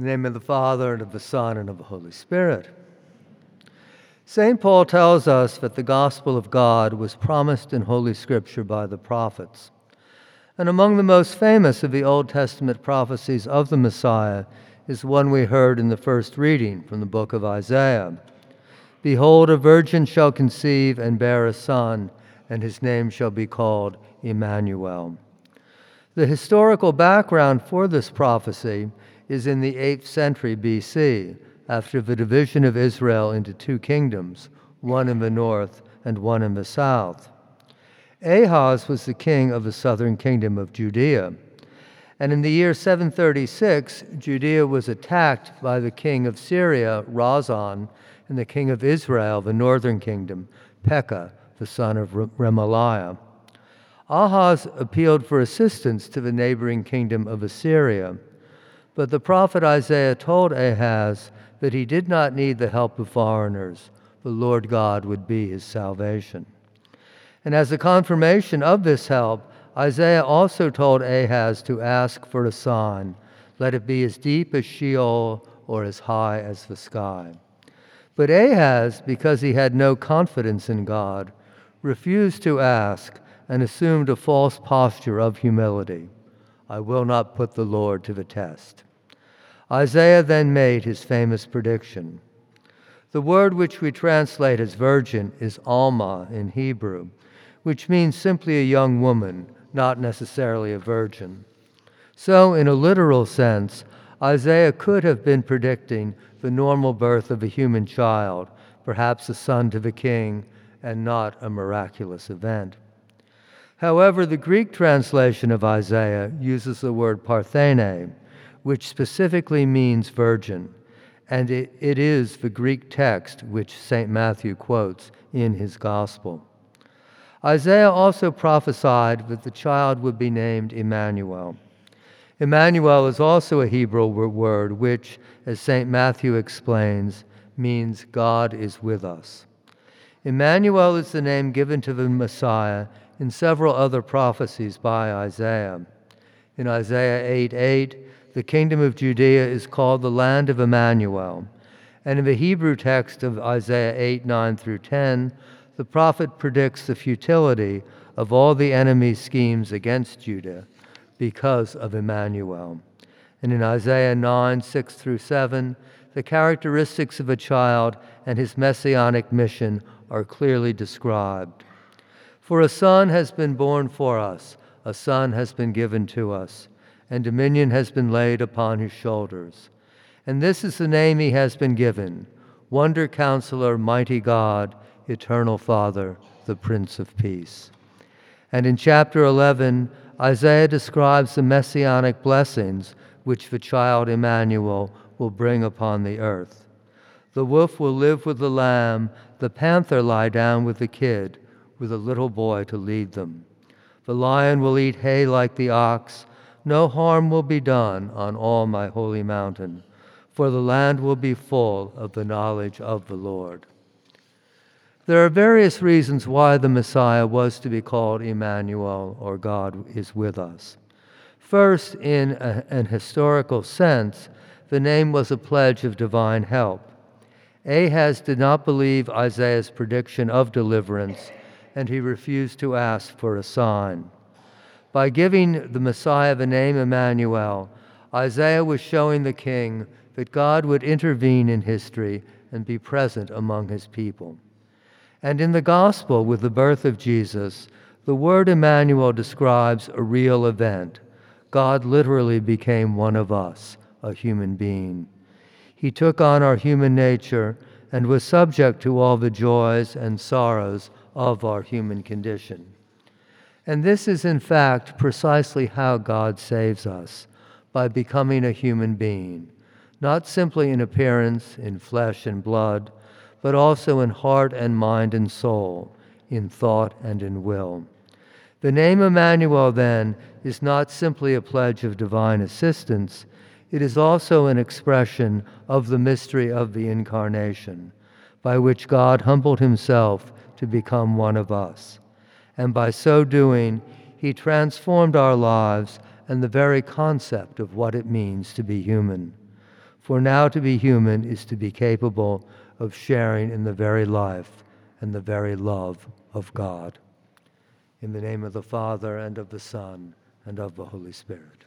In the name of the Father, and of the Son, and of the Holy Spirit. St. Paul tells us that the gospel of God was promised in Holy Scripture by the prophets. And among the most famous of the Old Testament prophecies of the Messiah is one we heard in the first reading from the book of Isaiah. Behold, a virgin shall conceive and bear a son, and his name shall be called Emmanuel. The historical background for this prophecy is in the 8th century BC, after the division of Israel into two kingdoms, one in the north and one in the south. Ahaz was the king of the southern kingdom of Judea. And in the year 736, Judea was attacked by the king of Syria, Rezin, and the king of Israel, the northern kingdom, Pekah, the son of Remaliah. Ahaz appealed for assistance to the neighboring kingdom of Assyria. But the prophet Isaiah told Ahaz that he did not need the help of foreigners. The Lord God would be his salvation. And as a confirmation of this help, Isaiah also told Ahaz to ask for a sign. Let it be as deep as Sheol or as high as the sky. But Ahaz, because he had no confidence in God, refused to ask and assumed a false posture of humility. I will not put the Lord to the test. Isaiah then made his famous prediction. The word which we translate as virgin is Alma in Hebrew, which means simply a young woman, not necessarily a virgin. So, in a literal sense, Isaiah could have been predicting the normal birth of a human child, perhaps a son to the king, and not a miraculous event. However, the Greek translation of Isaiah uses the word parthene, which specifically means virgin, and it, it is the Greek text which St. Matthew quotes in his gospel. Isaiah also prophesied that the child would be named Emmanuel. Emmanuel is also a Hebrew word which, as St. Matthew explains, means God is with us. Emmanuel is the name given to the Messiah in several other prophecies by Isaiah. In Isaiah 8 8, the kingdom of Judea is called the land of Emmanuel. And in the Hebrew text of Isaiah 8 9 through 10, the prophet predicts the futility of all the enemy's schemes against Judah because of Emmanuel. And in Isaiah 9 6 through 7, the characteristics of a child and his messianic mission are clearly described. For a son has been born for us, a son has been given to us, and dominion has been laid upon his shoulders. And this is the name he has been given Wonder Counselor, Mighty God, Eternal Father, the Prince of Peace. And in chapter 11, Isaiah describes the messianic blessings which the child Emmanuel will bring upon the earth. The wolf will live with the lamb, the panther lie down with the kid with a little boy to lead them. The lion will eat hay like the ox. No harm will be done on all my holy mountain, for the land will be full of the knowledge of the Lord. There are various reasons why the Messiah was to be called Emmanuel, or God is with us. First, in a, an historical sense, the name was a pledge of divine help. Ahaz did not believe Isaiah's prediction of deliverance and he refused to ask for a sign. By giving the Messiah the name Emmanuel, Isaiah was showing the king that God would intervene in history and be present among his people. And in the gospel, with the birth of Jesus, the word Emmanuel describes a real event. God literally became one of us, a human being. He took on our human nature and was subject to all the joys and sorrows of our human condition. And this is, in fact, precisely how God saves us by becoming a human being, not simply in appearance, in flesh and blood, but also in heart and mind and soul, in thought and in will. The name Emmanuel, then, is not simply a pledge of divine assistance, it is also an expression of the mystery of the Incarnation, by which God humbled himself to become one of us. And by so doing, he transformed our lives and the very concept of what it means to be human. For now to be human is to be capable of sharing in the very life and the very love of God. In the name of the Father, and of the Son, and of the Holy Spirit.